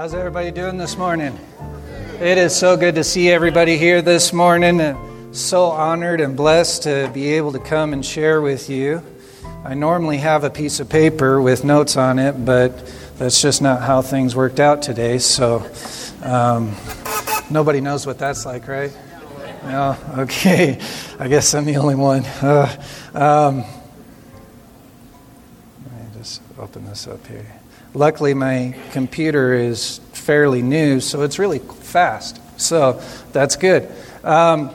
How's everybody doing this morning? It is so good to see everybody here this morning. And so honored and blessed to be able to come and share with you. I normally have a piece of paper with notes on it, but that's just not how things worked out today. So um, nobody knows what that's like, right? No? Okay. I guess I'm the only one. Uh, um, let me just open this up here. Luckily, my computer is fairly new, so it's really fast. So that's good. Um,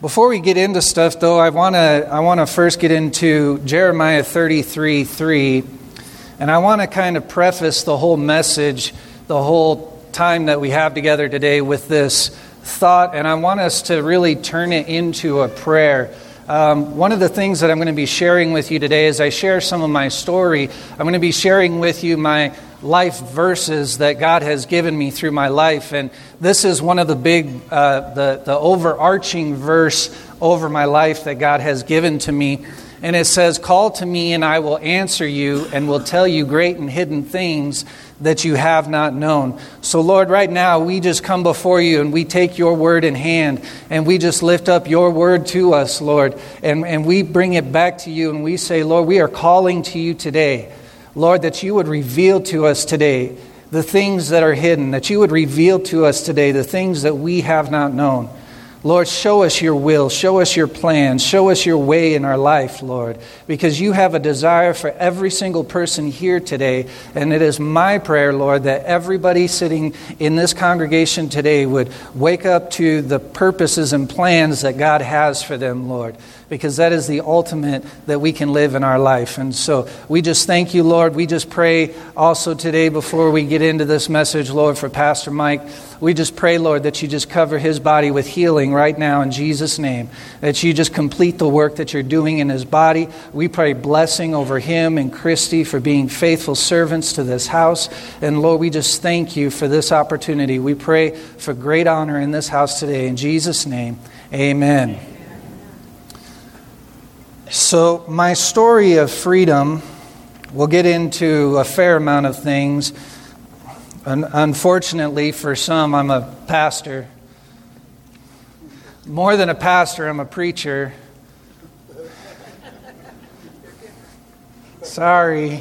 before we get into stuff, though, I want to I want to first get into Jeremiah 33 3. And I want to kind of preface the whole message, the whole time that we have together today with this thought. And I want us to really turn it into a prayer. Um, one of the things that I'm going to be sharing with you today as I share some of my story, I'm going to be sharing with you my life verses that God has given me through my life. And this is one of the big, uh, the, the overarching verse over my life that God has given to me. And it says, Call to me, and I will answer you, and will tell you great and hidden things that you have not known. So, Lord, right now we just come before you and we take your word in hand and we just lift up your word to us, Lord, and, and we bring it back to you and we say, Lord, we are calling to you today, Lord, that you would reveal to us today the things that are hidden, that you would reveal to us today the things that we have not known. Lord, show us your will, show us your plan, show us your way in our life, Lord, because you have a desire for every single person here today. And it is my prayer, Lord, that everybody sitting in this congregation today would wake up to the purposes and plans that God has for them, Lord because that is the ultimate that we can live in our life. And so we just thank you, Lord. We just pray also today before we get into this message, Lord, for Pastor Mike. We just pray, Lord, that you just cover his body with healing right now in Jesus' name. That you just complete the work that you're doing in his body. We pray blessing over him and Christy for being faithful servants to this house. And Lord, we just thank you for this opportunity. We pray for great honor in this house today. In Jesus' name, amen. So, my story of freedom, we'll get into a fair amount of things. unfortunately, for some, I'm a pastor. More than a pastor, I'm a preacher. Sorry.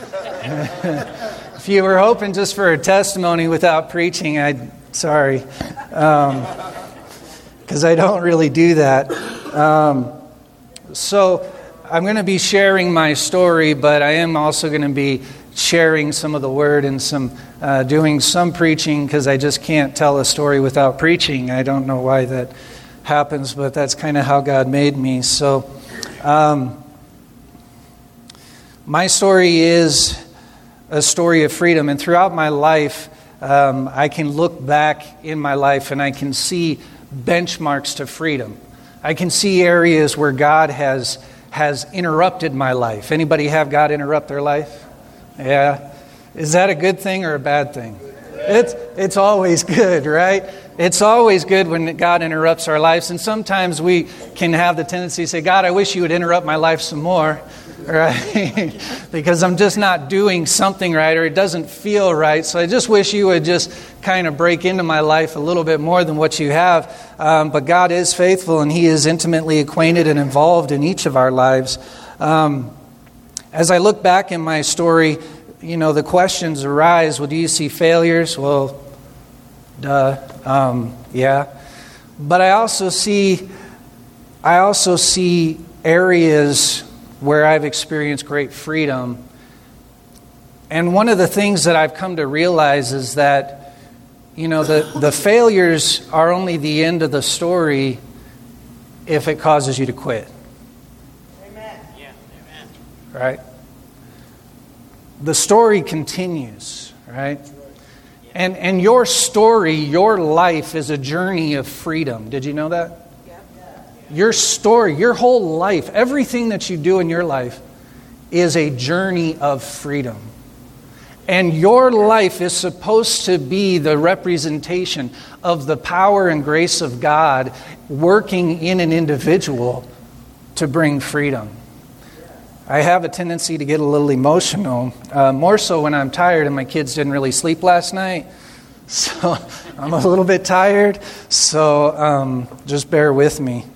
if you were hoping just for a testimony without preaching, I'd sorry, because um, I don't really do that. Um, so I'm going to be sharing my story, but I am also going to be sharing some of the word and some uh, doing some preaching because I just can't tell a story without preaching. I don't know why that happens, but that's kind of how God made me. So, um, my story is a story of freedom, and throughout my life, um, I can look back in my life and I can see benchmarks to freedom. I can see areas where God has, has interrupted my life. Anybody have God interrupt their life? Yeah. Is that a good thing or a bad thing? It's, it's always good, right? It's always good when God interrupts our lives. And sometimes we can have the tendency to say, God, I wish you would interrupt my life some more right? because I'm just not doing something right or it doesn't feel right. So I just wish you would just kind of break into my life a little bit more than what you have. Um, but God is faithful and He is intimately acquainted and involved in each of our lives. Um, as I look back in my story, you know, the questions arise well, do you see failures? Well, duh. Um, yeah. But I also see. I also see areas where I've experienced great freedom. And one of the things that I've come to realize is that, you know, the, the failures are only the end of the story if it causes you to quit. Amen. Yeah, amen. Right? The story continues, right? And, and your story, your life is a journey of freedom. Did you know that? Your story, your whole life, everything that you do in your life is a journey of freedom. And your life is supposed to be the representation of the power and grace of God working in an individual to bring freedom. I have a tendency to get a little emotional, uh, more so when I'm tired and my kids didn't really sleep last night. So I'm a little bit tired, so um, just bear with me.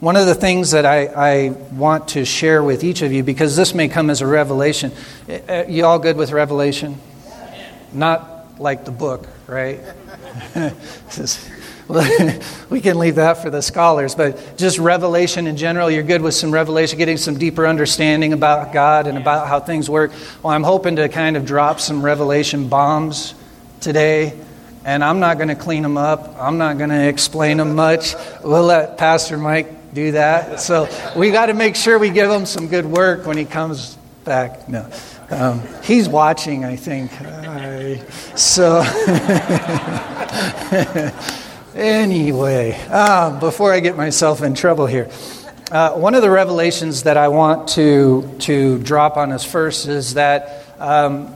One of the things that I, I, want to share with each of you, because this may come as a revelation. Eh, eh, you all good with revelation? Not like the book, right? we can leave that for the scholars, but just revelation in general, you're good with some revelation, getting some deeper understanding about God and about how things work. Well, I'm hoping to kind of drop some revelation bombs today, and I'm not going to clean them up. I'm not going to explain them much. We'll let Pastor Mike do that. So we got to make sure we give him some good work when he comes back. No. Um, he's watching, I think. I, so. Anyway, um, before I get myself in trouble here, uh, one of the revelations that I want to, to drop on us first is that um,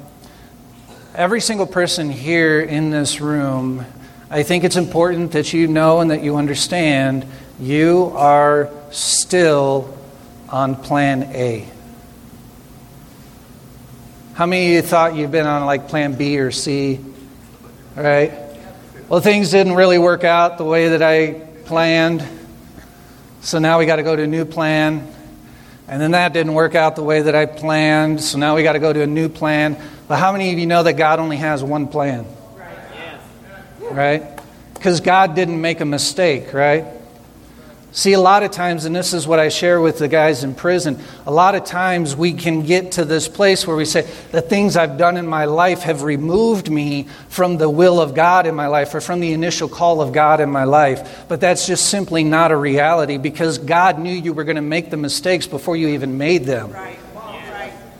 every single person here in this room, I think it's important that you know and that you understand you are still on plan A. How many of you thought you've been on like plan B or C? Right? well, things didn't really work out the way that I planned. So now we got to go to a new plan. And then that didn't work out the way that I planned. So now we got to go to a new plan. But how many of you know that God only has one plan? Right? Because God didn't make a mistake, right? See, a lot of times, and this is what I share with the guys in prison, a lot of times we can get to this place where we say, the things I've done in my life have removed me from the will of God in my life or from the initial call of God in my life. But that's just simply not a reality because God knew you were going to make the mistakes before you even made them. Right.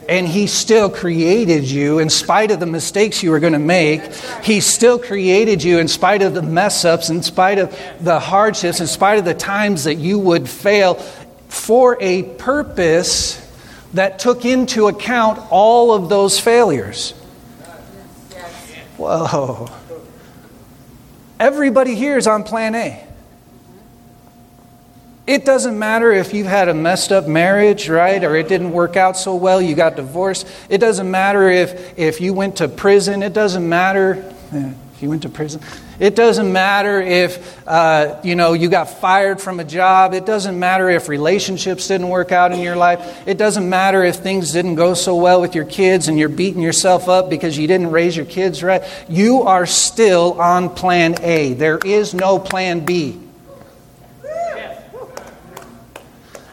And He still created you in spite of the mistakes you were going to make. He still created you in spite of the mess ups, in spite of the hardships, in spite of the times that you would fail for a purpose that took into account all of those failures. Whoa. Everybody here is on plan A. It doesn't matter if you've had a messed up marriage, right, or it didn't work out so well, you got divorced. It doesn't matter if, if you went to prison. It doesn't matter if you went to prison. It doesn't matter if, uh, you know, you got fired from a job. It doesn't matter if relationships didn't work out in your life. It doesn't matter if things didn't go so well with your kids and you're beating yourself up because you didn't raise your kids right. You are still on plan A. There is no plan B.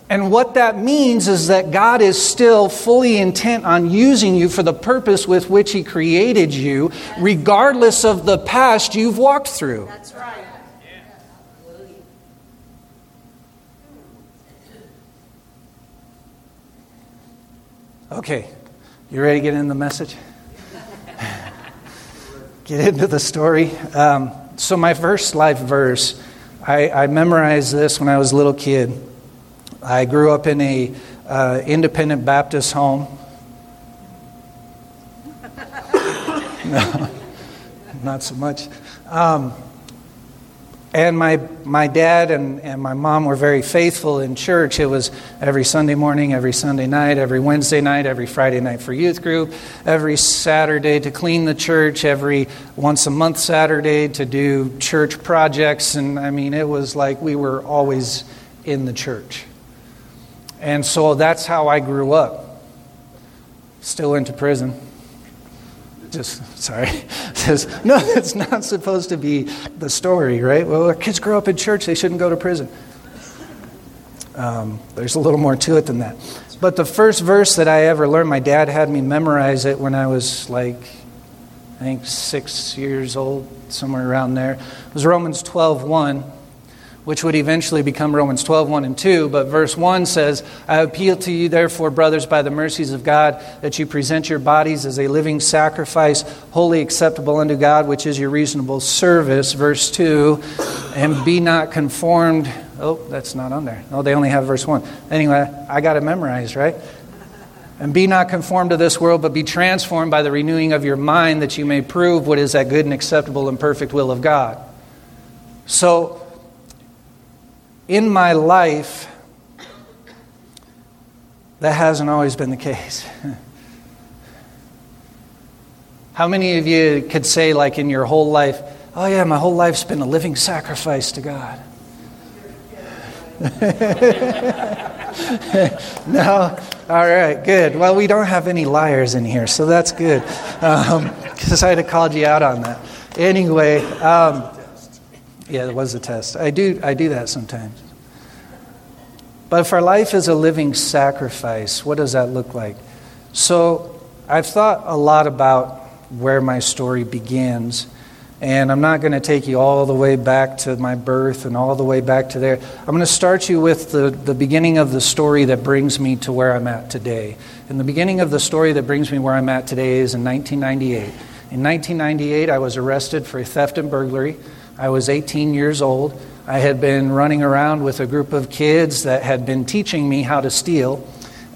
And what that means is that God is still fully intent on using you for the purpose with which He created you, regardless of the past you've walked through. That's right. Okay, you ready to get in the message? get into the story. Um, so, my first life verse, I, I memorized this when I was a little kid. I grew up in a uh, independent Baptist home. no, not so much. Um, and my, my dad and, and my mom were very faithful in church. It was every Sunday morning, every Sunday night, every Wednesday night, every Friday night for youth group, every Saturday to clean the church, every once a month Saturday to do church projects. And I mean, it was like we were always in the church. And so that's how I grew up. Still into prison. Just, sorry. Says, no, that's not supposed to be the story, right? Well, our kids grow up in church, they shouldn't go to prison. Um, there's a little more to it than that. But the first verse that I ever learned, my dad had me memorize it when I was like, I think six years old, somewhere around there. It was Romans 12 1 which would eventually become Romans 12, 1 and 2. But verse 1 says, I appeal to you, therefore, brothers, by the mercies of God, that you present your bodies as a living sacrifice, holy acceptable unto God, which is your reasonable service. Verse 2, and be not conformed. Oh, that's not on there. Oh, they only have verse 1. Anyway, I got it memorized, right? And be not conformed to this world, but be transformed by the renewing of your mind, that you may prove what is that good and acceptable and perfect will of God. So, in my life, That hasn't always been the case. How many of you could say, like in your whole life, oh, yeah, my whole life's been a living sacrifice to God? no? All right, good. Well, we don't have any liars in here, so that's good. Because um, I'd have called you out on that. Anyway, um, yeah, it was a test. I do, I do that sometimes. But if our life is a living sacrifice, what does that look like? So I've thought a lot about where my story begins. And I'm not going to take you all the way back to my birth and all the way back to there. I'm going to start you with the, the beginning of the story that brings me to where I'm at today. And the beginning of the story that brings me where I'm at today is in 1998. In 1998, I was arrested for theft and burglary. I was 18 years old. I had been running around with a group of kids that had been teaching me how to steal.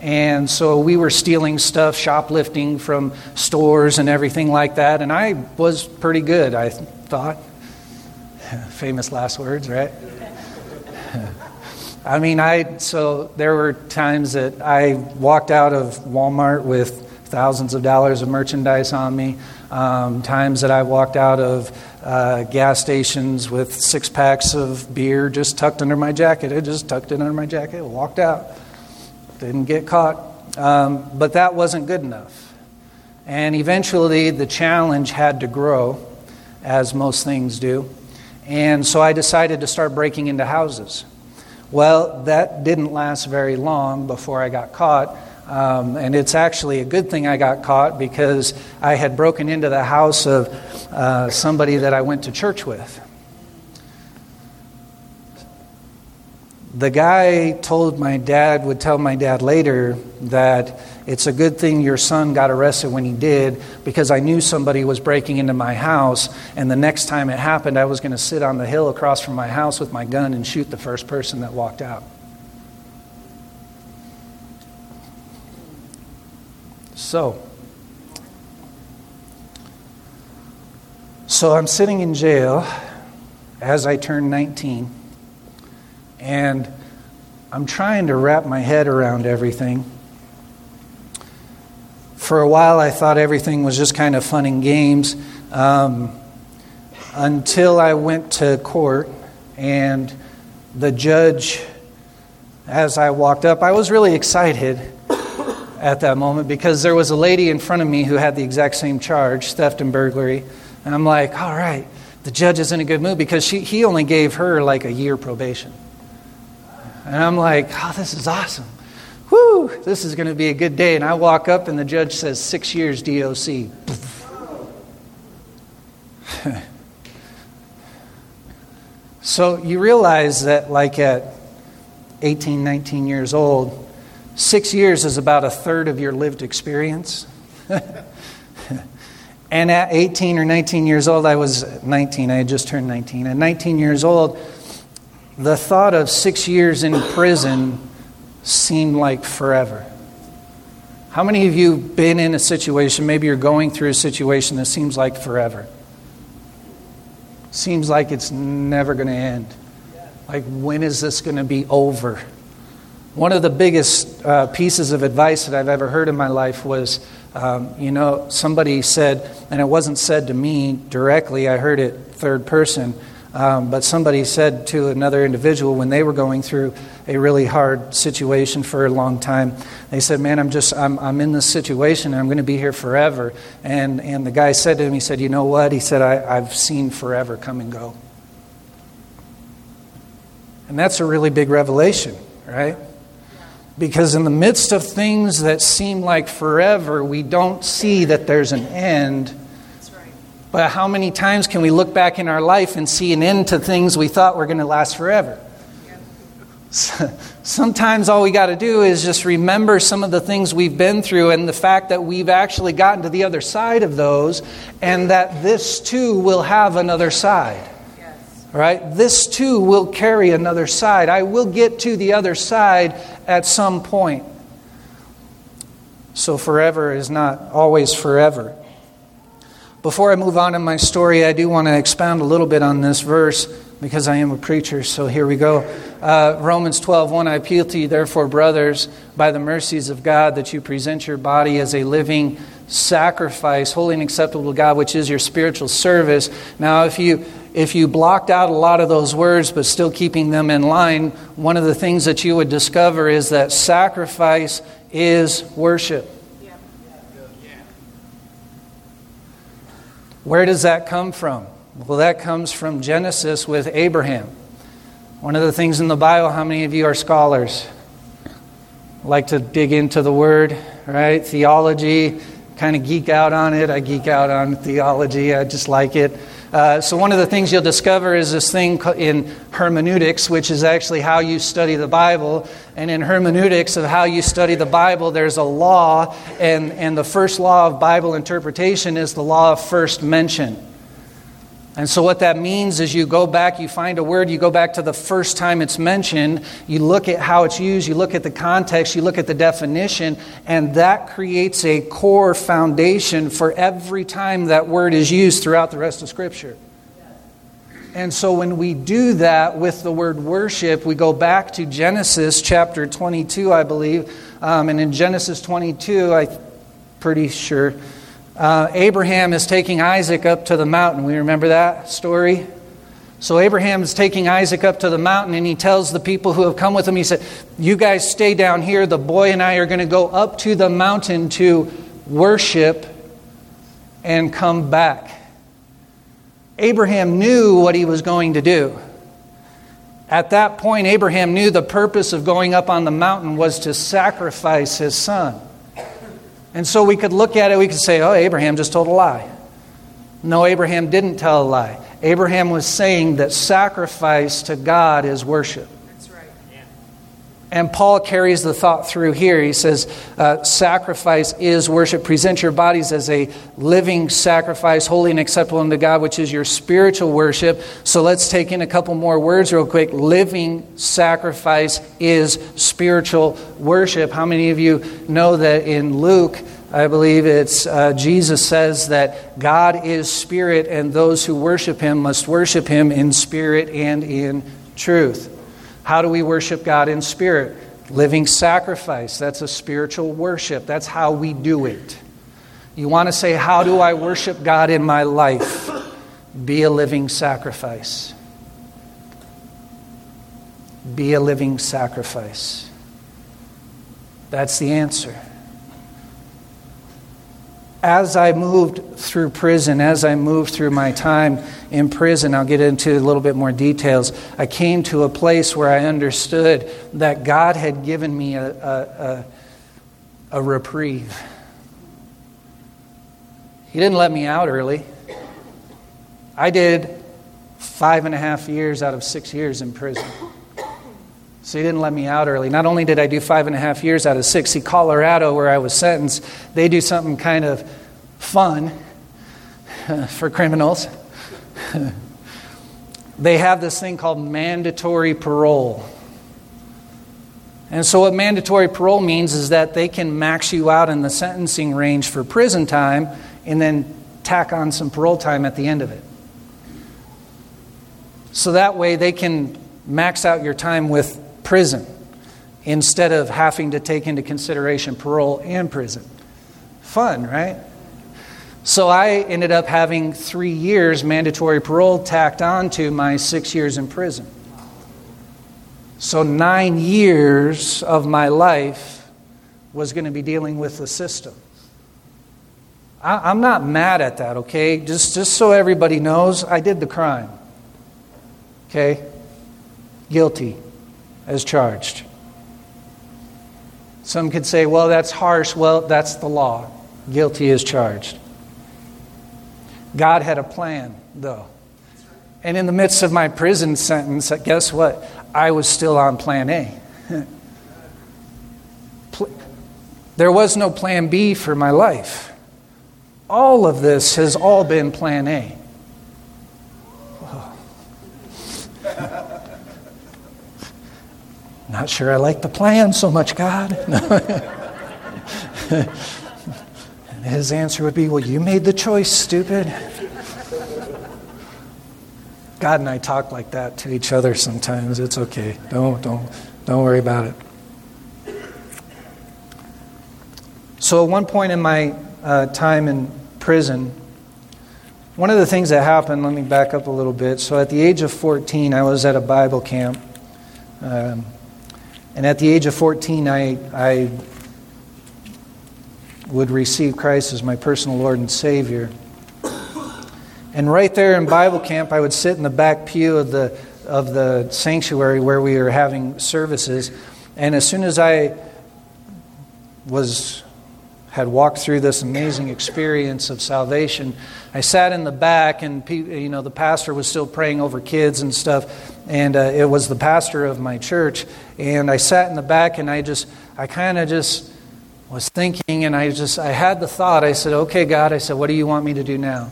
And so we were stealing stuff, shoplifting from stores and everything like that. And I was pretty good, I thought. Famous last words, right? I mean, I, so there were times that I walked out of Walmart with thousands of dollars of merchandise on me, um, times that I walked out of uh, gas stations with six packs of beer just tucked under my jacket. I just tucked it under my jacket, walked out. Didn't get caught. Um, but that wasn't good enough. And eventually, the challenge had to grow, as most things do. And so I decided to start breaking into houses. Well, that didn't last very long before I got caught. Um, and it's actually a good thing I got caught because I had broken into the house of uh, somebody that I went to church with. the guy told my dad, would tell my dad later that it's a good thing your son got arrested when he did because I knew somebody was breaking into my house, and the next time it happened, I was going to sit on the hill across from my house with my gun and shoot the first person that walked out. So, so I'm sitting in jail as I turn 19 and I'm trying to wrap my head around everything. For a while, I thought everything was just kind of fun and games um, until I went to court and the judge, as I walked up, I was really excited at that moment because there was a lady in front of me who had the exact same charge theft and burglary. And I'm like, all right, the judge is in a good mood because she, he only gave her like a year probation. And I'm like, oh, this is awesome. Whoo, this is going to be a good day. And I walk up, and the judge says, six years DOC. so you realize that, like at 18, 19 years old, six years is about a third of your lived experience. and at 18 or 19 years old, I was 19, I had just turned 19. At 19 years old, the thought of six years in prison seemed like forever. How many of you have been in a situation, maybe you're going through a situation that seems like forever? Seems like it's never going to end. Like, when is this going to be over? One of the biggest uh, pieces of advice that I've ever heard in my life was um, you know, somebody said, and it wasn't said to me directly, I heard it third person. Um, but somebody said to another individual when they were going through a really hard situation for a long time, they said, Man, I'm just, I'm, I'm in this situation and I'm going to be here forever. And, and the guy said to him, He said, You know what? He said, I, I've seen forever come and go. And that's a really big revelation, right? Because in the midst of things that seem like forever, we don't see that there's an end but how many times can we look back in our life and see an end to things we thought were going to last forever? Sometimes all we got to do is just remember some of the things we've been through and the fact that we've actually gotten to the other side of those and that this too will have another side. Right? This too will carry another side. I will get to the other side at some point. So forever is not always forever. Before I move on in my story, I do want to expound a little bit on this verse because I am a preacher, so here we go. Uh, Romans 12, 1, I appeal to you, therefore, brothers, by the mercies of God, that you present your body as a living sacrifice, holy and acceptable to God, which is your spiritual service. Now, if you if you blocked out a lot of those words but still keeping them in line, one of the things that you would discover is that sacrifice is worship. Where does that come from? Well, that comes from Genesis with Abraham. One of the things in the Bible, how many of you are scholars? Like to dig into the word, right? Theology, kind of geek out on it. I geek out on theology, I just like it. Uh, so, one of the things you'll discover is this thing in hermeneutics, which is actually how you study the Bible. And in hermeneutics of how you study the Bible, there's a law, and, and the first law of Bible interpretation is the law of first mention. And so, what that means is you go back, you find a word, you go back to the first time it's mentioned, you look at how it's used, you look at the context, you look at the definition, and that creates a core foundation for every time that word is used throughout the rest of Scripture. And so, when we do that with the word worship, we go back to Genesis chapter 22, I believe. Um, and in Genesis 22, I'm pretty sure uh, Abraham is taking Isaac up to the mountain. We remember that story? So Abraham is taking Isaac up to the mountain, and he tells the people who have come with him, he said, You guys stay down here. The boy and I are going to go up to the mountain to worship and come back. Abraham knew what he was going to do. At that point, Abraham knew the purpose of going up on the mountain was to sacrifice his son. And so we could look at it, we could say, oh, Abraham just told a lie. No, Abraham didn't tell a lie. Abraham was saying that sacrifice to God is worship. And Paul carries the thought through here. He says, uh, sacrifice is worship. Present your bodies as a living sacrifice, holy and acceptable unto God, which is your spiritual worship. So let's take in a couple more words real quick. Living sacrifice is spiritual worship. How many of you know that in Luke, I believe it's uh, Jesus says that God is spirit, and those who worship him must worship him in spirit and in truth. How do we worship God in spirit? Living sacrifice. That's a spiritual worship. That's how we do it. You want to say, How do I worship God in my life? Be a living sacrifice. Be a living sacrifice. That's the answer as I moved through prison, as I moved through my time in prison, I'll get into a little bit more details. I came to a place where I understood that God had given me a, a, a, a reprieve. He didn't let me out early. I did five and a half years out of six years in prison. So he didn't let me out early. Not only did I do five and a half years out of six, see, Colorado, where I was sentenced, they do something kind of fun for criminals. they have this thing called mandatory parole. And so, what mandatory parole means is that they can max you out in the sentencing range for prison time and then tack on some parole time at the end of it. So that way they can max out your time with prison instead of having to take into consideration parole and prison. Fun, right? So I ended up having three years mandatory parole tacked on to my six years in prison. So nine years of my life was going to be dealing with the system. I, am not mad at that, okay? Just, just so everybody knows, I did the crime. Okay? Guilty as charged. Some could say, well, that's harsh. Well, that's the law. Guilty as charged. God had a plan, though. And in the midst of my prison sentence, guess what? I was still on plan A. there was no plan B for my life. All of this has all been plan A. Not sure I like the plan so much, God. and his answer would be, Well, you made the choice, stupid. God and I talk like that to each other sometimes. It's okay. Don't don't don't worry about it. So at one point in my uh, time in prison, one of the things that happened. Let me back up a little bit. So at the age of 14, I was at a Bible camp, um, and at the age of 14, I I would receive Christ as my personal Lord and Savior. And right there in Bible camp, I would sit in the back pew of the, of the sanctuary where we were having services. And as soon as I was had walked through this amazing experience of salvation, I sat in the back, and you know the pastor was still praying over kids and stuff, and uh, it was the pastor of my church. And I sat in the back, and I just, I kind of just was thinking, and I just, I had the thought. I said, "Okay, God," I said, "What do you want me to do now?"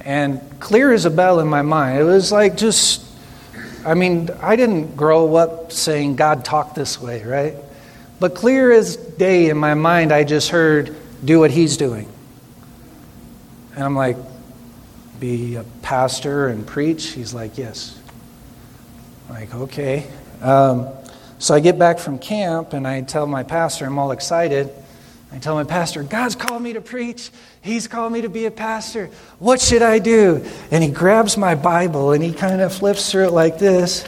And clear as a bell in my mind. It was like just, I mean, I didn't grow up saying, God talk this way, right? But clear as day in my mind, I just heard, do what he's doing. And I'm like, be a pastor and preach? He's like, yes. I'm like, okay. Um, so I get back from camp and I tell my pastor, I'm all excited. I tell my pastor, God's called me to preach. He's called me to be a pastor. What should I do? And he grabs my Bible and he kind of flips through it like this.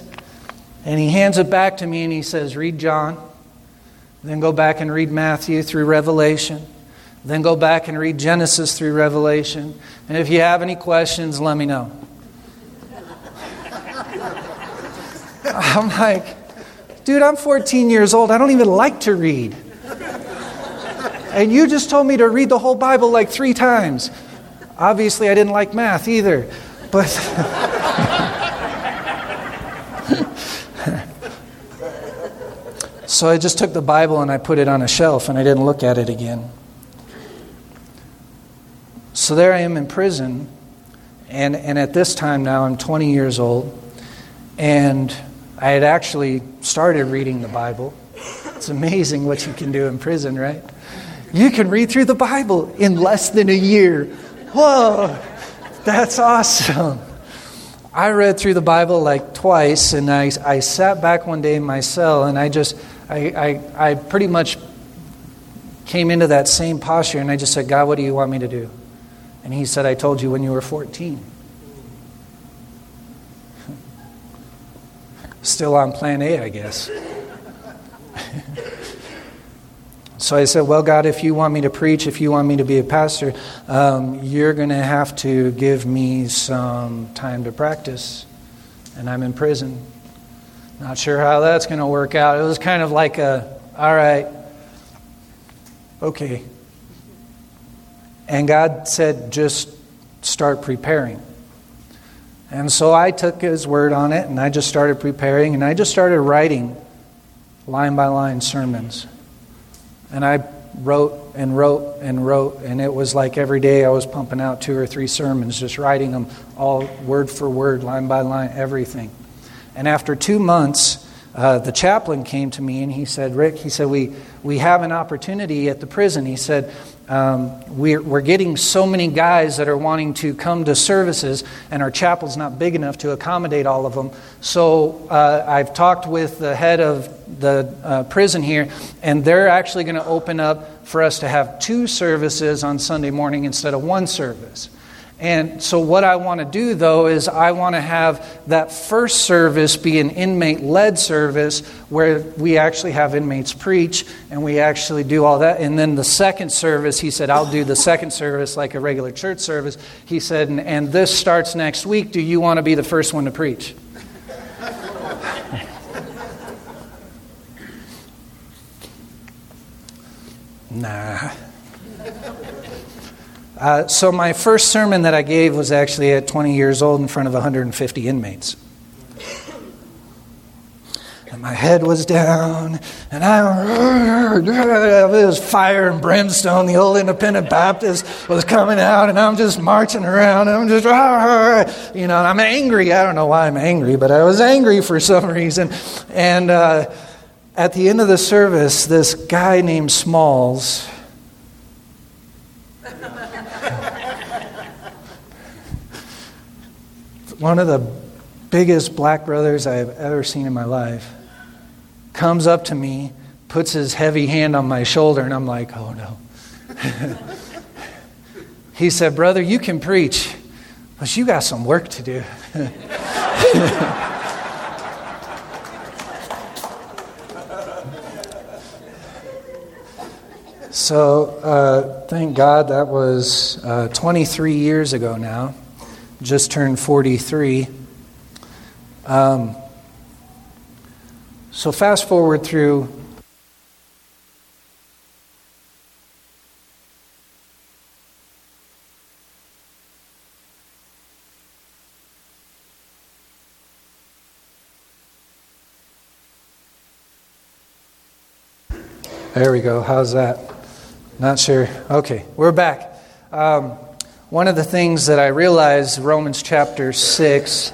And he hands it back to me and he says, Read John. Then go back and read Matthew through Revelation. Then go back and read Genesis through Revelation. And if you have any questions, let me know. I'm like, dude, I'm 14 years old. I don't even like to read. And you just told me to read the whole Bible like three times. Obviously, I didn't like math either. But. so I just took the Bible and I put it on a shelf and I didn't look at it again. So there I am in prison. And, and at this time now, I'm 20 years old. And I had actually started reading the Bible. It's amazing what you can do in prison, right? You can read through the Bible in less than a year. Whoa, that's awesome. I read through the Bible like twice, and I, I sat back one day in my cell, and I just, I, I, I pretty much came into that same posture, and I just said, God, what do you want me to do? And He said, I told you when you were 14. Still on plan A, I guess. So I said, Well, God, if you want me to preach, if you want me to be a pastor, um, you're going to have to give me some time to practice. And I'm in prison. Not sure how that's going to work out. It was kind of like a, all right, okay. And God said, just start preparing. And so I took his word on it and I just started preparing and I just started writing line by line sermons. And I wrote and wrote and wrote, and it was like every day I was pumping out two or three sermons, just writing them all word for word, line by line, everything. And after two months, uh, the chaplain came to me and he said, Rick, he said, we, we have an opportunity at the prison. He said, um, we're, we're getting so many guys that are wanting to come to services, and our chapel's not big enough to accommodate all of them. So uh, I've talked with the head of the uh, prison here, and they're actually going to open up for us to have two services on Sunday morning instead of one service. And so, what I want to do though is I want to have that first service be an inmate led service where we actually have inmates preach and we actually do all that. And then the second service, he said, I'll do the second service like a regular church service. He said, and, and this starts next week. Do you want to be the first one to preach? nah. Uh, so, my first sermon that I gave was actually at 20 years old in front of 150 inmates. And my head was down, and I, was fire and brimstone. The old independent Baptist was coming out, and I'm just marching around, and I'm just, you know, I'm angry. I don't know why I'm angry, but I was angry for some reason. And uh, at the end of the service, this guy named Smalls, one of the biggest black brothers I have ever seen in my life, comes up to me, puts his heavy hand on my shoulder, and I'm like, oh no. he said, Brother, you can preach, but you got some work to do. So, uh, thank God that was uh, 23 years ago now. Just turned 43. Um, so, fast forward through There we go. How's that? Not sure. Okay, we're back. Um, one of the things that I realized, Romans chapter 6,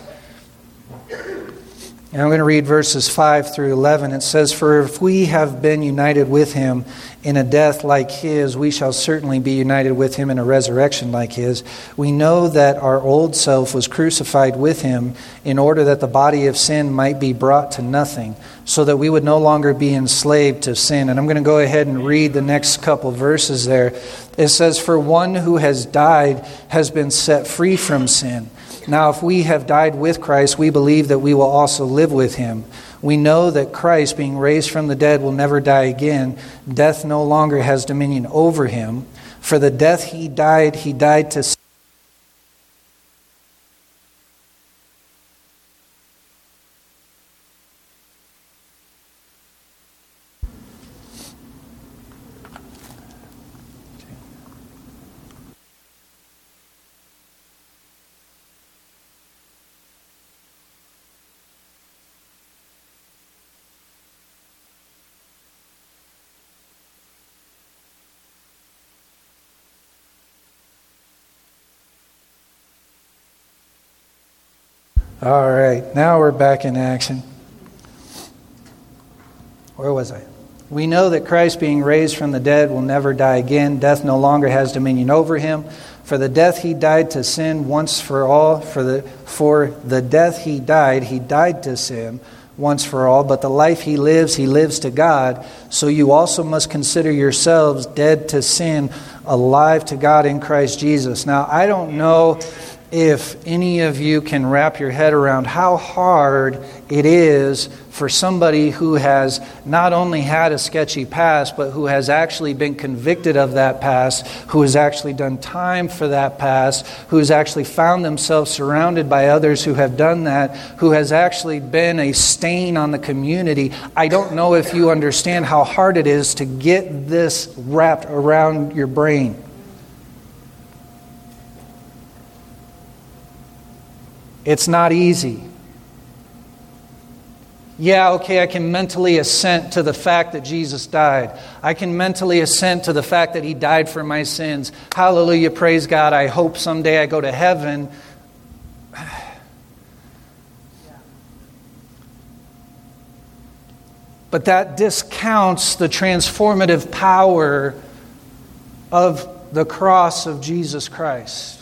and I'm going to read verses 5 through 11. It says, For if we have been united with him in a death like his, we shall certainly be united with him in a resurrection like his. We know that our old self was crucified with him in order that the body of sin might be brought to nothing, so that we would no longer be enslaved to sin. And I'm going to go ahead and read the next couple verses there. It says, For one who has died has been set free from sin. Now, if we have died with Christ, we believe that we will also live with him. We know that Christ, being raised from the dead, will never die again. Death no longer has dominion over him. For the death he died, he died to All right, now we're back in action. Where was I? We know that Christ, being raised from the dead, will never die again. Death no longer has dominion over him. For the death he died to sin once for all, for the, for the death he died, he died to sin once for all, but the life he lives, he lives to God. So you also must consider yourselves dead to sin, alive to God in Christ Jesus. Now, I don't know if any of you can wrap your head around how hard it is for somebody who has not only had a sketchy past, but who has actually been convicted of that past, who has actually done time for that past, who has actually found themselves surrounded by others who have done that, who has actually been a stain on the community. I don't know if you understand how hard it is to get this wrapped around your brain. It's not easy. Yeah, okay, I can mentally assent to the fact that Jesus died. I can mentally assent to the fact that he died for my sins. Hallelujah, praise God. I hope someday I go to heaven. But that discounts the transformative power of the cross of Jesus Christ.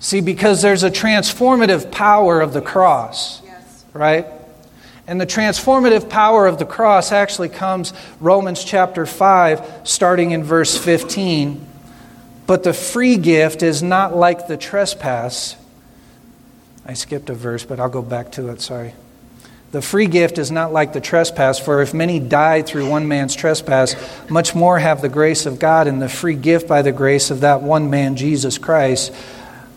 See, because there's a transformative power of the cross, right? And the transformative power of the cross actually comes Romans chapter 5 starting in verse 15. But the free gift is not like the trespass. I skipped a verse, but I'll go back to it, sorry. The free gift is not like the trespass, for if many died through one man's trespass, much more have the grace of God and the free gift by the grace of that one man, Jesus Christ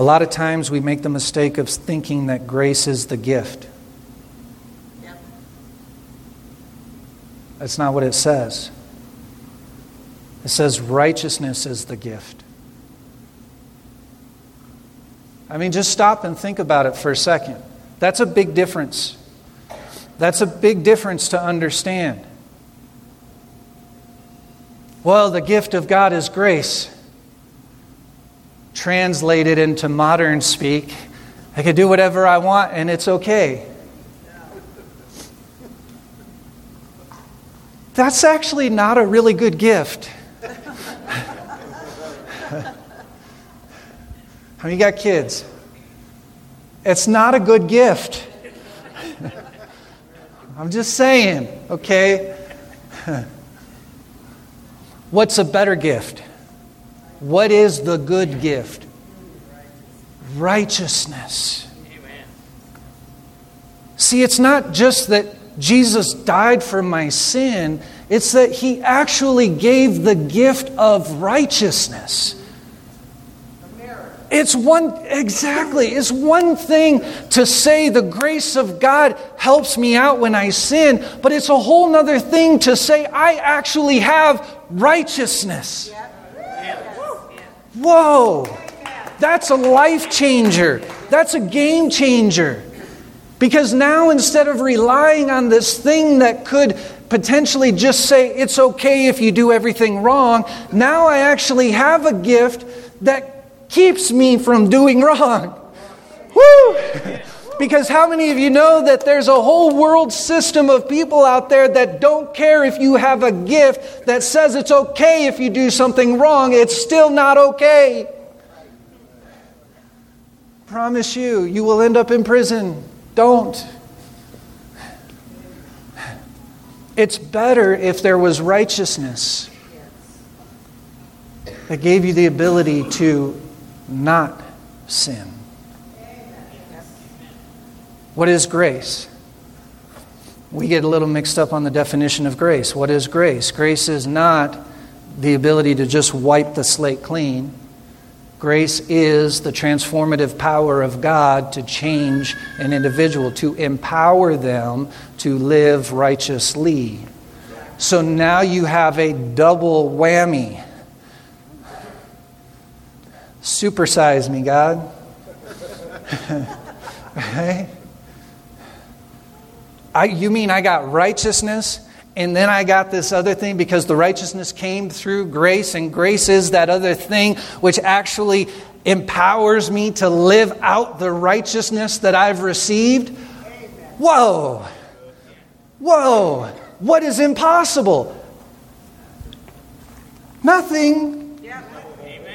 A lot of times we make the mistake of thinking that grace is the gift. Yep. That's not what it says. It says righteousness is the gift. I mean, just stop and think about it for a second. That's a big difference. That's a big difference to understand. Well, the gift of God is grace. Translated into modern speak, I can do whatever I want and it's okay. That's actually not a really good gift. How many got kids? It's not a good gift. I'm just saying, okay? What's a better gift? What is the good gift? Righteousness. See, it's not just that Jesus died for my sin, it's that he actually gave the gift of righteousness. It's one, exactly, it's one thing to say the grace of God helps me out when I sin, but it's a whole other thing to say I actually have righteousness. Whoa, that's a life changer. That's a game changer. Because now instead of relying on this thing that could potentially just say it's okay if you do everything wrong, now I actually have a gift that keeps me from doing wrong. Woo! Because how many of you know that there's a whole world system of people out there that don't care if you have a gift that says it's okay if you do something wrong, it's still not okay. Promise you, you will end up in prison. Don't. It's better if there was righteousness that gave you the ability to not sin. What is grace? We get a little mixed up on the definition of grace. What is grace? Grace is not the ability to just wipe the slate clean. Grace is the transformative power of God to change an individual, to empower them to live righteously. So now you have a double whammy. Supersize me, God. right? I, you mean I got righteousness and then I got this other thing because the righteousness came through grace, and grace is that other thing which actually empowers me to live out the righteousness that I've received. Whoa! Whoa! What is impossible? Nothing.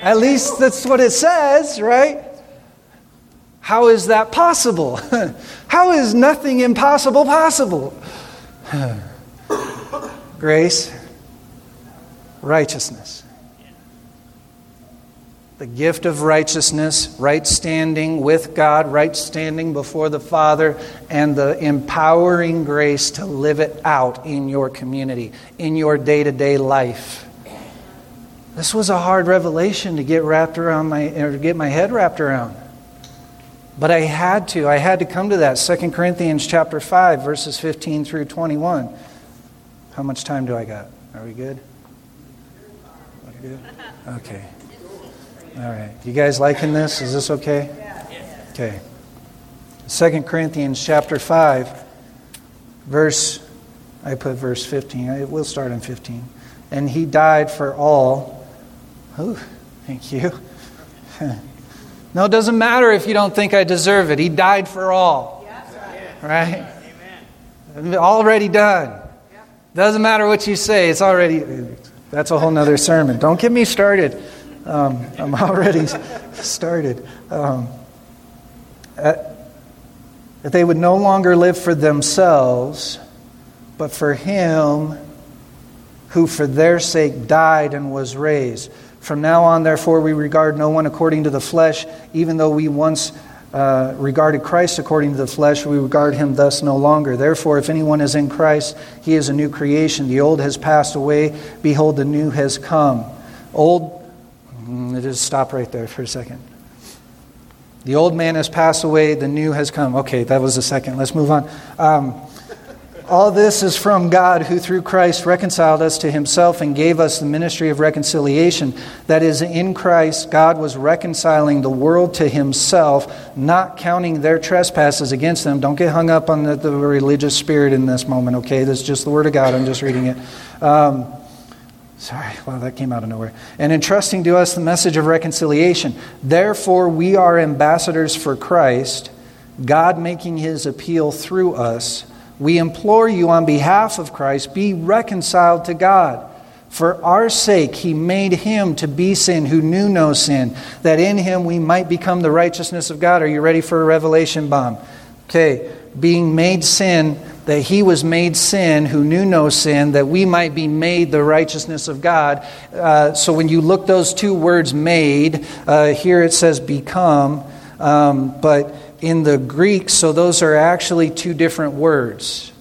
At least that's what it says, right? How is that possible? How is nothing impossible possible? grace, righteousness. The gift of righteousness, right standing with God, right standing before the Father, and the empowering grace to live it out in your community, in your day to day life. This was a hard revelation to get wrapped around my, or to get my head wrapped around. But I had to. I had to come to that. 2 Corinthians chapter 5, verses 15 through 21. How much time do I got? Are we good? Okay. All right. You guys liking this? Is this okay? Okay. Second Corinthians chapter 5, verse, I put verse 15. We'll start in 15. And he died for all. Oh, thank you. no, it doesn't matter if you don't think I deserve it. He died for all. Right? Amen. Already done. Doesn't matter what you say, it's already, that's a whole nother sermon. Don't get me started. Um, I'm already started. Um, that they would no longer live for themselves, but for Him who for their sake died and was raised. From now on, therefore, we regard no one according to the flesh, even though we once uh, regarded Christ according to the flesh, we regard him thus no longer. Therefore, if anyone is in Christ, he is a new creation. The old has passed away. Behold, the new has come. Old, mm, just stop right there for a second. The old man has passed away, the new has come. Okay, that was a second. Let's move on. Um, All this is from God, who through Christ reconciled us to himself and gave us the ministry of reconciliation. That is, in Christ, God was reconciling the world to himself, not counting their trespasses against them. Don't get hung up on the, the religious spirit in this moment, okay? This is just the Word of God. I'm just reading it. Um, Sorry, well, that came out of nowhere. And entrusting to us the message of reconciliation. Therefore, we are ambassadors for Christ, God making his appeal through us. We implore you on behalf of Christ, be reconciled to God. For our sake, he made him to be sin who knew no sin, that in him we might become the righteousness of God. Are you ready for a revelation bomb? Okay, being made sin, that he was made sin who knew no sin, that we might be made the righteousness of God. Uh, so when you look those two words made, uh, here it says become, um, but in the Greek, so those are actually two different words.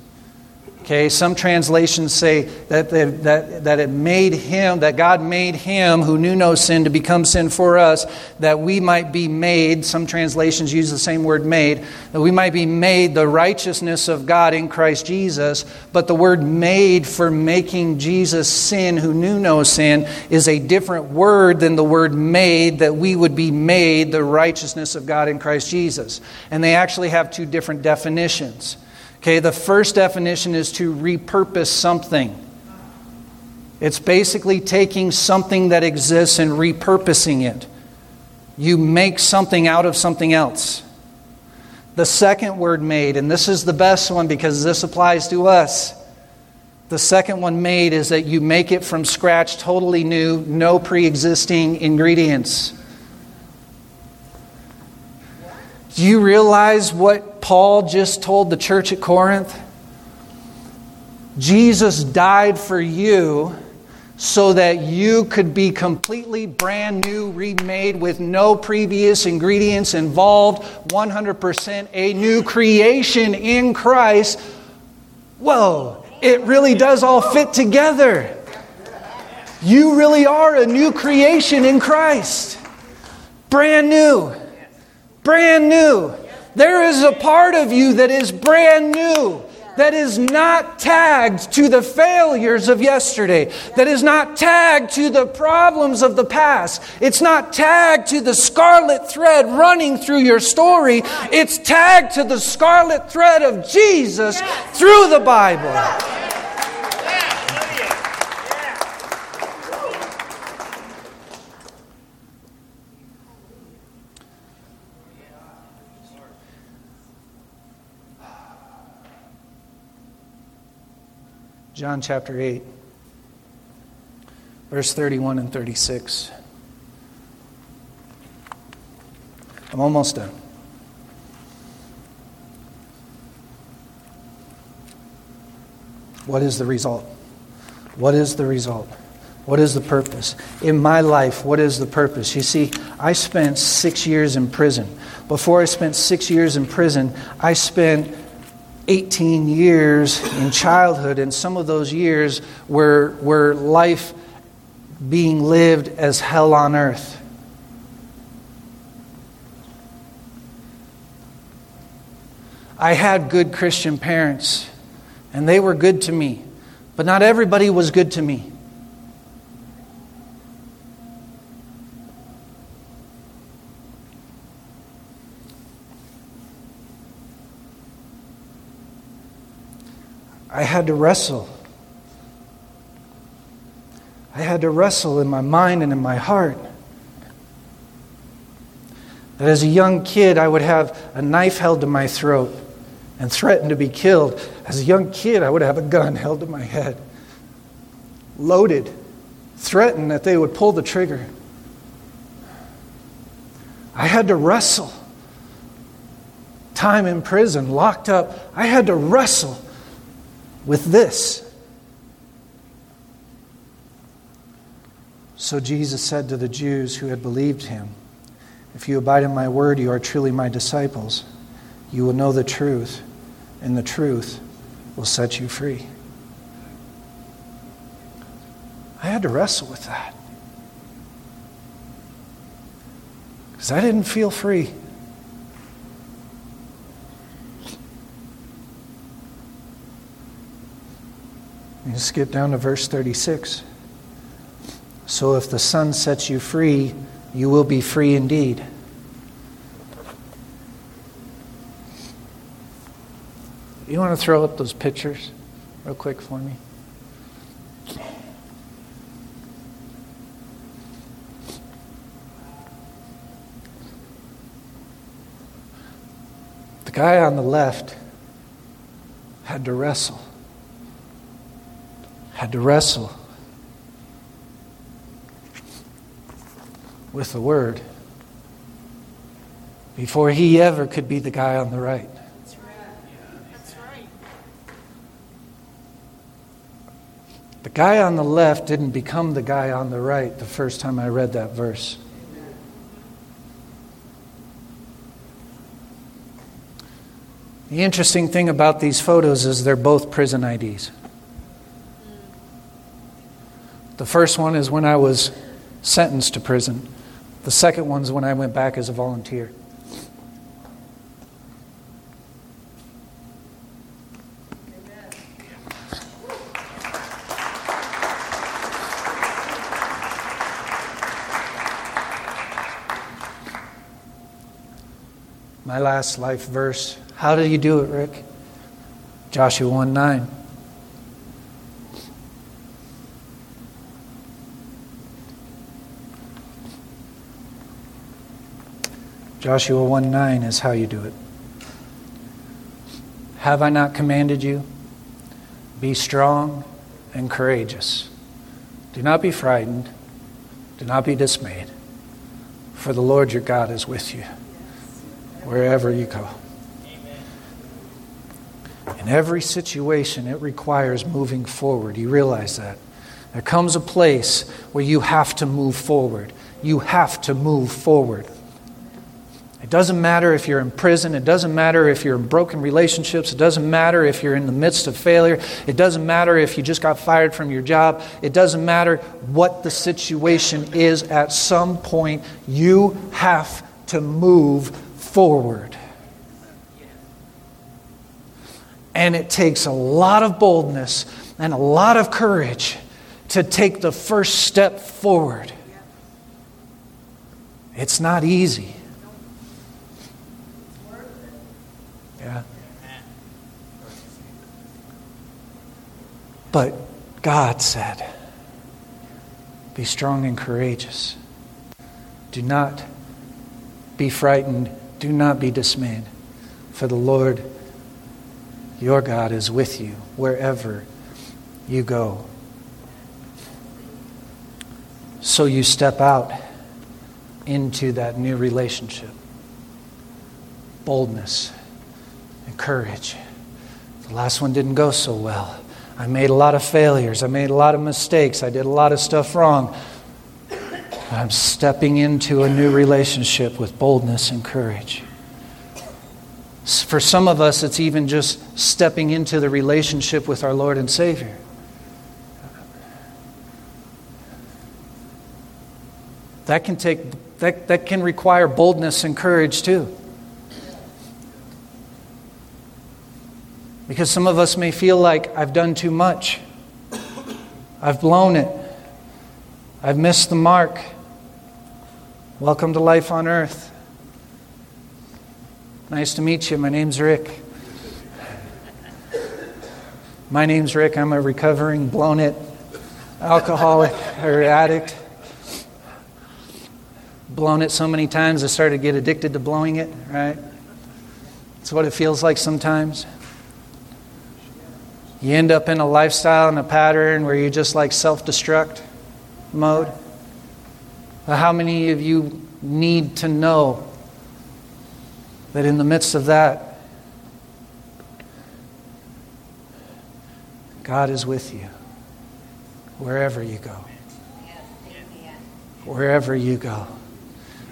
Okay, some translations say that, that, that it made him, that God made him who knew no sin to become sin for us, that we might be made, some translations use the same word made, that we might be made the righteousness of God in Christ Jesus. But the word made for making Jesus sin who knew no sin is a different word than the word made, that we would be made the righteousness of God in Christ Jesus. And they actually have two different definitions. Okay, the first definition is to repurpose something. It's basically taking something that exists and repurposing it. You make something out of something else. The second word made, and this is the best one because this applies to us. The second one made is that you make it from scratch, totally new, no pre existing ingredients. Do you realize what Paul just told the church at Corinth? Jesus died for you so that you could be completely brand new, remade with no previous ingredients involved, 100% a new creation in Christ. Whoa, it really does all fit together. You really are a new creation in Christ. Brand new. Brand new. There is a part of you that is brand new, that is not tagged to the failures of yesterday, that is not tagged to the problems of the past. It's not tagged to the scarlet thread running through your story. It's tagged to the scarlet thread of Jesus through the Bible. John chapter 8, verse 31 and 36. I'm almost done. What is the result? What is the result? What is the purpose? In my life, what is the purpose? You see, I spent six years in prison. Before I spent six years in prison, I spent 18 years in childhood, and some of those years were, were life being lived as hell on earth. I had good Christian parents, and they were good to me, but not everybody was good to me. Had to wrestle. I had to wrestle in my mind and in my heart. That as a young kid, I would have a knife held to my throat and threaten to be killed. As a young kid, I would have a gun held to my head, loaded, threatened that they would pull the trigger. I had to wrestle. Time in prison, locked up, I had to wrestle with this. So Jesus said to the Jews who had believed him, If you abide in my word, you are truly my disciples. You will know the truth, and the truth will set you free. I had to wrestle with that. Because I didn't feel free. You skip down to verse 36. So if the Son sets you free, you will be free indeed. You want to throw up those pictures real quick for me? The guy on the left had to wrestle. Had to wrestle with the Word before he ever could be the guy on the right. The guy on the left didn't become the guy on the right the first time I read that verse. The interesting thing about these photos is they're both prison IDs. The first one is when I was sentenced to prison. The second one's when I went back as a volunteer. My last life verse. How did you do it, Rick? Joshua 1 9. Joshua 1 9 is how you do it. Have I not commanded you? Be strong and courageous. Do not be frightened. Do not be dismayed. For the Lord your God is with you wherever you go. In every situation, it requires moving forward. You realize that. There comes a place where you have to move forward. You have to move forward. Doesn't matter if you're in prison. It doesn't matter if you're in broken relationships. It doesn't matter if you're in the midst of failure. It doesn't matter if you just got fired from your job. It doesn't matter what the situation is. At some point, you have to move forward. And it takes a lot of boldness and a lot of courage to take the first step forward. It's not easy. But God said, Be strong and courageous. Do not be frightened. Do not be dismayed. For the Lord your God is with you wherever you go. So you step out into that new relationship. Boldness and courage. The last one didn't go so well. I made a lot of failures. I made a lot of mistakes. I did a lot of stuff wrong. I'm stepping into a new relationship with boldness and courage. For some of us, it's even just stepping into the relationship with our Lord and Savior. That can take that, that can require boldness and courage too. Because some of us may feel like I've done too much. I've blown it. I've missed the mark. Welcome to life on earth. Nice to meet you. My name's Rick. My name's Rick. I'm a recovering, blown it alcoholic or addict. Blown it so many times I started to get addicted to blowing it, right? It's what it feels like sometimes. You end up in a lifestyle and a pattern where you just like self destruct mode. How many of you need to know that in the midst of that, God is with you wherever you go. Wherever you go.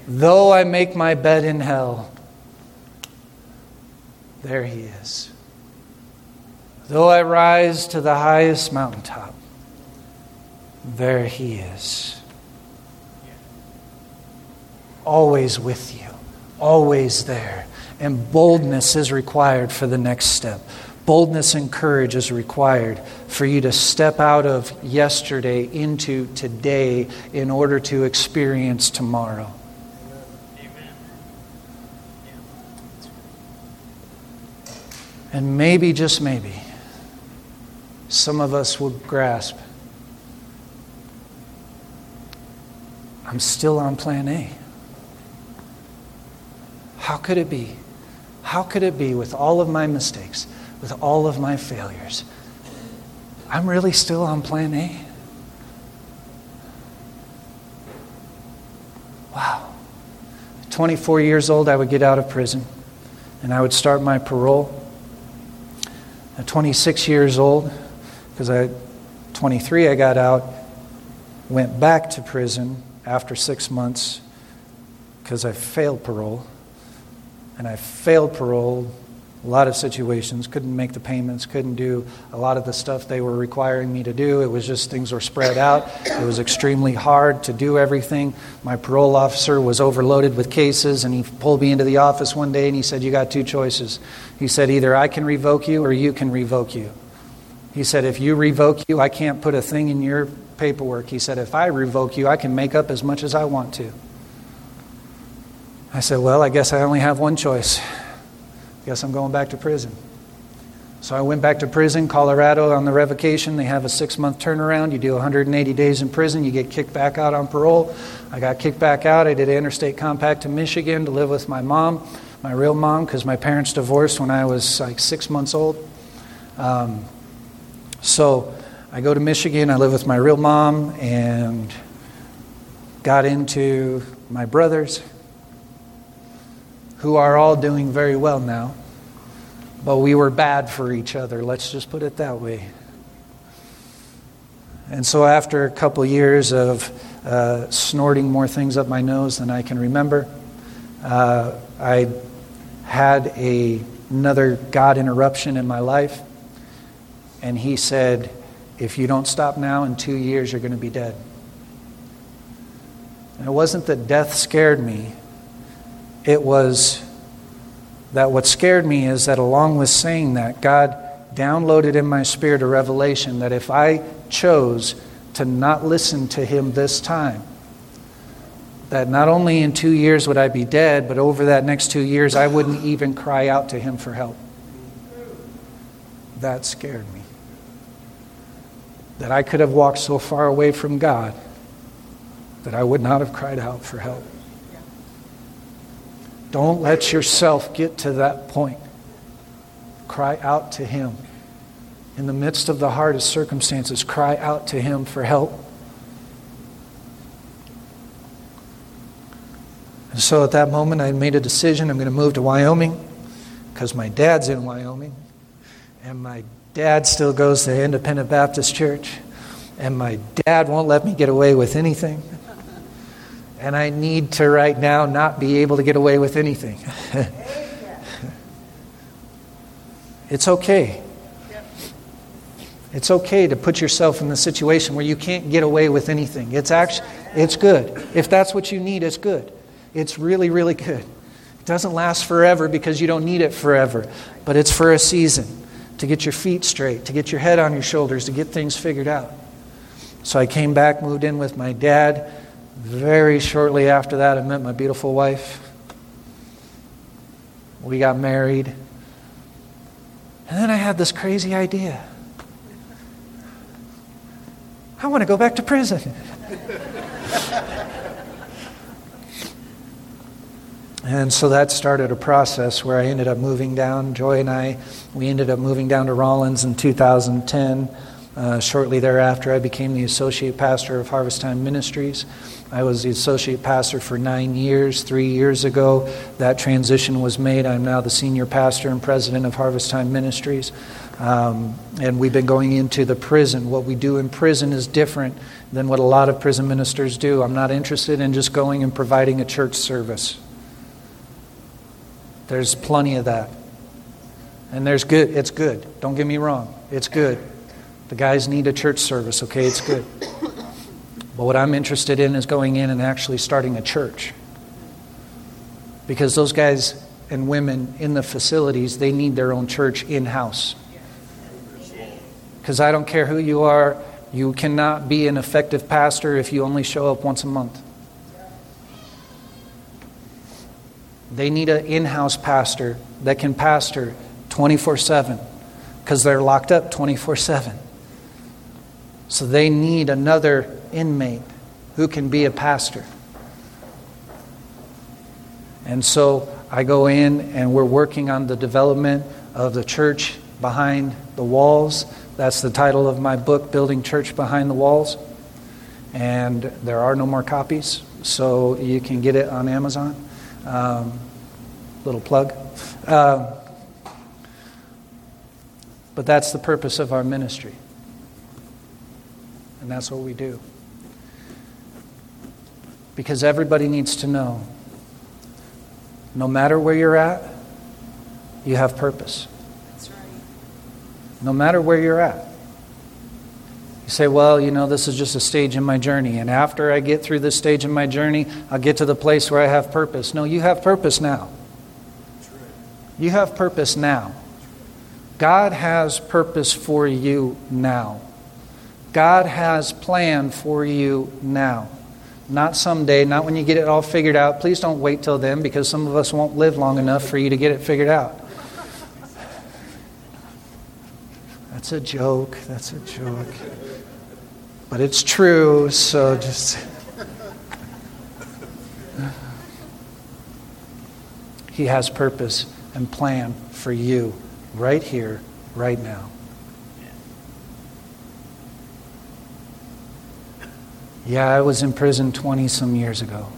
Though I make my bed in hell, there He is. Though I rise to the highest mountaintop, there He is. Always with you, always there. And boldness is required for the next step. Boldness and courage is required for you to step out of yesterday into today in order to experience tomorrow. And maybe, just maybe, some of us will grasp I'm still on plan A. How could it be? How could it be with all of my mistakes, with all of my failures? I'm really still on plan A. Wow. 24 years old, I would get out of prison and I would start my parole. At 26 years old, because I 23 I got out, went back to prison after 6 months because I failed parole and I failed parole a lot of situations, couldn't make the payments, couldn't do a lot of the stuff they were requiring me to do. It was just things were spread out. It was extremely hard to do everything. My parole officer was overloaded with cases, and he pulled me into the office one day and he said, You got two choices. He said, Either I can revoke you or you can revoke you. He said, If you revoke you, I can't put a thing in your paperwork. He said, If I revoke you, I can make up as much as I want to. I said, Well, I guess I only have one choice. I Guess I'm going back to prison. So I went back to prison, Colorado, on the revocation. They have a six month turnaround. You do 180 days in prison, you get kicked back out on parole. I got kicked back out. I did interstate compact to Michigan to live with my mom, my real mom, because my parents divorced when I was like six months old. Um, so I go to Michigan, I live with my real mom, and got into my brothers who are all doing very well now. But we were bad for each other, let's just put it that way. And so, after a couple years of uh, snorting more things up my nose than I can remember, uh, I had a, another God interruption in my life. And he said, If you don't stop now, in two years, you're going to be dead. And it wasn't that death scared me, it was that what scared me is that along with saying that, God downloaded in my spirit a revelation that if I chose to not listen to Him this time, that not only in two years would I be dead, but over that next two years, I wouldn't even cry out to Him for help. That scared me. That I could have walked so far away from God that I would not have cried out for help. Don't let yourself get to that point. Cry out to Him. In the midst of the hardest circumstances, cry out to Him for help. And so at that moment, I made a decision I'm going to move to Wyoming because my dad's in Wyoming. And my dad still goes to Independent Baptist Church. And my dad won't let me get away with anything and I need to right now not be able to get away with anything. it's okay. It's okay to put yourself in the situation where you can't get away with anything. It's actually it's good. If that's what you need, it's good. It's really really good. It doesn't last forever because you don't need it forever, but it's for a season to get your feet straight, to get your head on your shoulders, to get things figured out. So I came back, moved in with my dad. Very shortly after that, I met my beautiful wife. We got married. And then I had this crazy idea. I want to go back to prison. and so that started a process where I ended up moving down. Joy and I, we ended up moving down to Rawlins in 2010. Uh, shortly thereafter, I became the associate pastor of Harvest Time Ministries. I was the associate pastor for nine years. Three years ago, that transition was made. I'm now the senior pastor and president of Harvest Time Ministries. Um, and we've been going into the prison. What we do in prison is different than what a lot of prison ministers do. I'm not interested in just going and providing a church service. There's plenty of that. And there's good, it's good. Don't get me wrong, it's good. The guys need a church service, okay? It's good. But what I'm interested in is going in and actually starting a church. Because those guys and women in the facilities, they need their own church in house. Because I don't care who you are, you cannot be an effective pastor if you only show up once a month. They need an in house pastor that can pastor 24 7 because they're locked up 24 7. So they need another inmate who can be a pastor. And so I go in and we're working on the development of the church behind the walls. That's the title of my book, Building Church Behind the Walls. And there are no more copies, so you can get it on Amazon. Um, little plug. Um, but that's the purpose of our ministry. And that's what we do. Because everybody needs to know no matter where you're at, you have purpose. That's right. No matter where you're at. Say, well, you know, this is just a stage in my journey. And after I get through this stage in my journey, I'll get to the place where I have purpose. No, you have purpose now. You have purpose now. God has purpose for you now. God has plan for you now. Not someday, not when you get it all figured out. Please don't wait till then because some of us won't live long enough for you to get it figured out. That's a joke. That's a joke. But it's true, so just. He has purpose and plan for you right here, right now. Yeah, I was in prison 20 some years ago.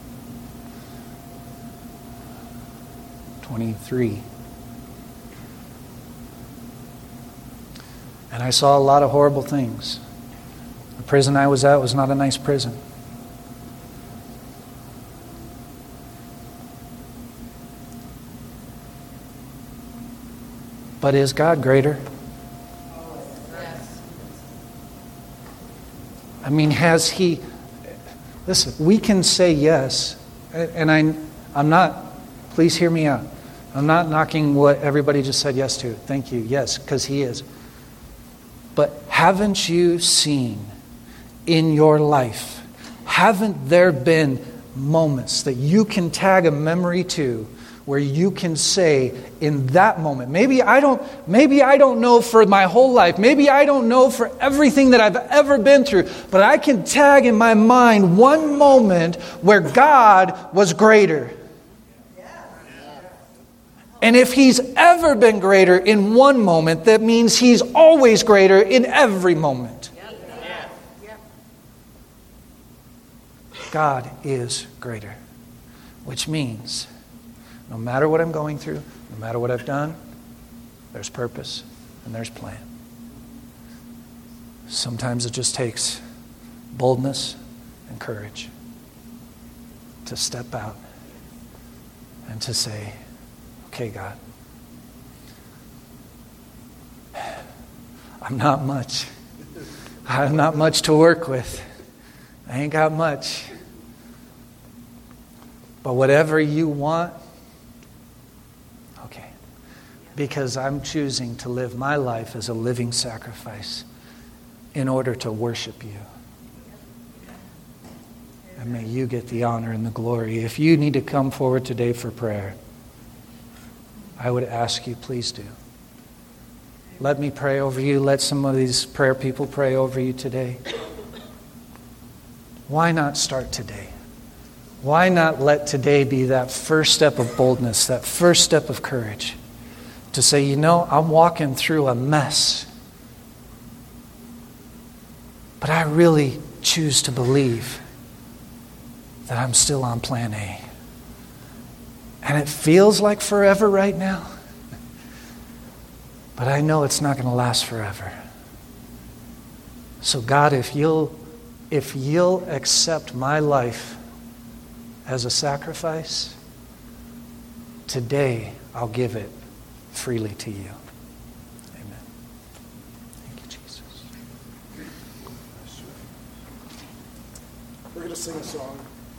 23. I saw a lot of horrible things. The prison I was at was not a nice prison. But is God greater? I mean, has He. Listen, we can say yes, and I, I'm not, please hear me out. I'm not knocking what everybody just said yes to. Thank you. Yes, because He is. Haven't you seen in your life, haven't there been moments that you can tag a memory to where you can say in that moment maybe i don't maybe i don't know for my whole life. Maybe i don't know for everything that i've ever been through but i can tag in my mind one moment where god was greater and if he's ever been greater in one moment that means he's always greater in every moment god is greater which means no matter what I'm going through, no matter what I've done, there's purpose and there's plan. Sometimes it just takes boldness and courage to step out and to say, okay, God, I'm not much. I have not much to work with. I ain't got much. But whatever you want, okay. because I'm choosing to live my life as a living sacrifice in order to worship you. And may you get the honor and the glory. If you need to come forward today for prayer, I would ask you, please do. Let me pray over you. Let some of these prayer people pray over you today. Why not start today? Why not let today be that first step of boldness, that first step of courage? to say, you know, I'm walking through a mess. But I really choose to believe that I'm still on plan A. And it feels like forever right now. But I know it's not going to last forever. So God, if you'll if you'll accept my life as a sacrifice, today I'll give it freely to you. Amen. Thank you, Jesus. We're going to sing a song.